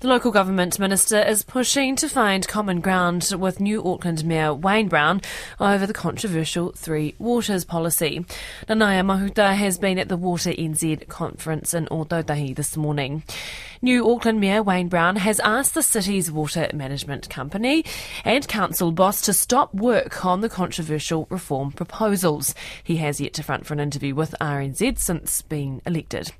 The local government minister is pushing to find common ground with New Auckland Mayor Wayne Brown over the controversial Three Waters policy. Nanaia Mahuta has been at the Water NZ conference in Ōtautahi this morning. New Auckland Mayor Wayne Brown has asked the city's water management company and council boss to stop work on the controversial reform proposals. He has yet to front for an interview with RNZ since being elected.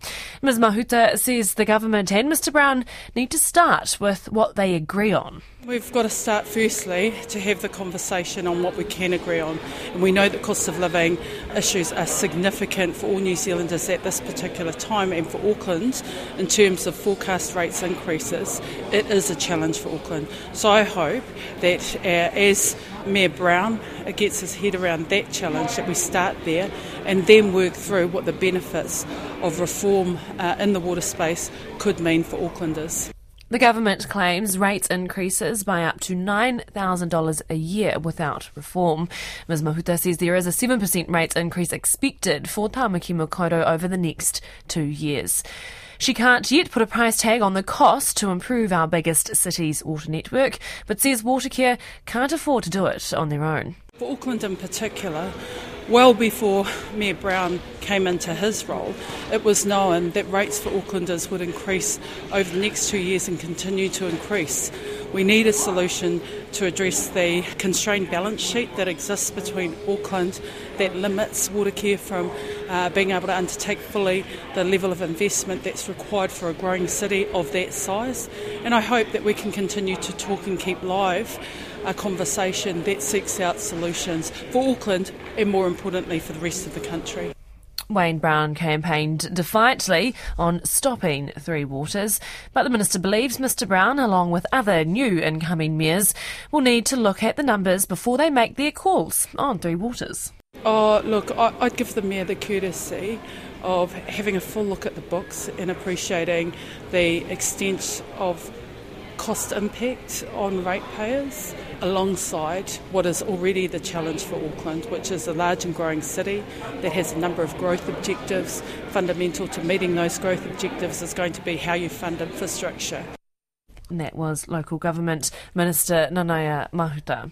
Ms Mahuta says the government and Mr Brown need to start with what they agree on. We've got to start firstly to have the conversation on what we can agree on. And we know that cost of living issues are significant for all New Zealanders at this particular time and for Auckland in terms of forecast rates increases. It is a challenge for Auckland. So I hope that uh, as Mayor Brown gets his head around that challenge, that we start there and then work through what the benefits of reform uh, in the water space could mean for Aucklanders. The government claims rates increases by up to $9,000 a year without reform. Ms Mahuta says there is a 7% rate increase expected for Tamaki Makaurau over the next two years. She can't yet put a price tag on the cost to improve our biggest city's water network, but says Watercare can't afford to do it on their own. For Auckland in particular, well before Mayor Brown came into his role, it was known that rates for Aucklanders would increase over the next two years and continue to increase. We need a solution to address the constrained balance sheet that exists between Auckland that limits Watercare from uh, being able to undertake fully the level of investment that's required for a growing city of that size. And I hope that we can continue to talk and keep live a conversation that seeks out solutions for Auckland and more importantly for the rest of the country. Wayne Brown campaigned defiantly on stopping Three Waters, but the minister believes Mr Brown, along with other new incoming mayors, will need to look at the numbers before they make their calls on Three Waters. Oh, look, I'd give the mayor the courtesy of having a full look at the books and appreciating the extent of cost impact on ratepayers alongside what is already the challenge for Auckland, which is a large and growing city that has a number of growth objectives. Fundamental to meeting those growth objectives is going to be how you fund infrastructure. And that was local government minister Nanaia Mahuta.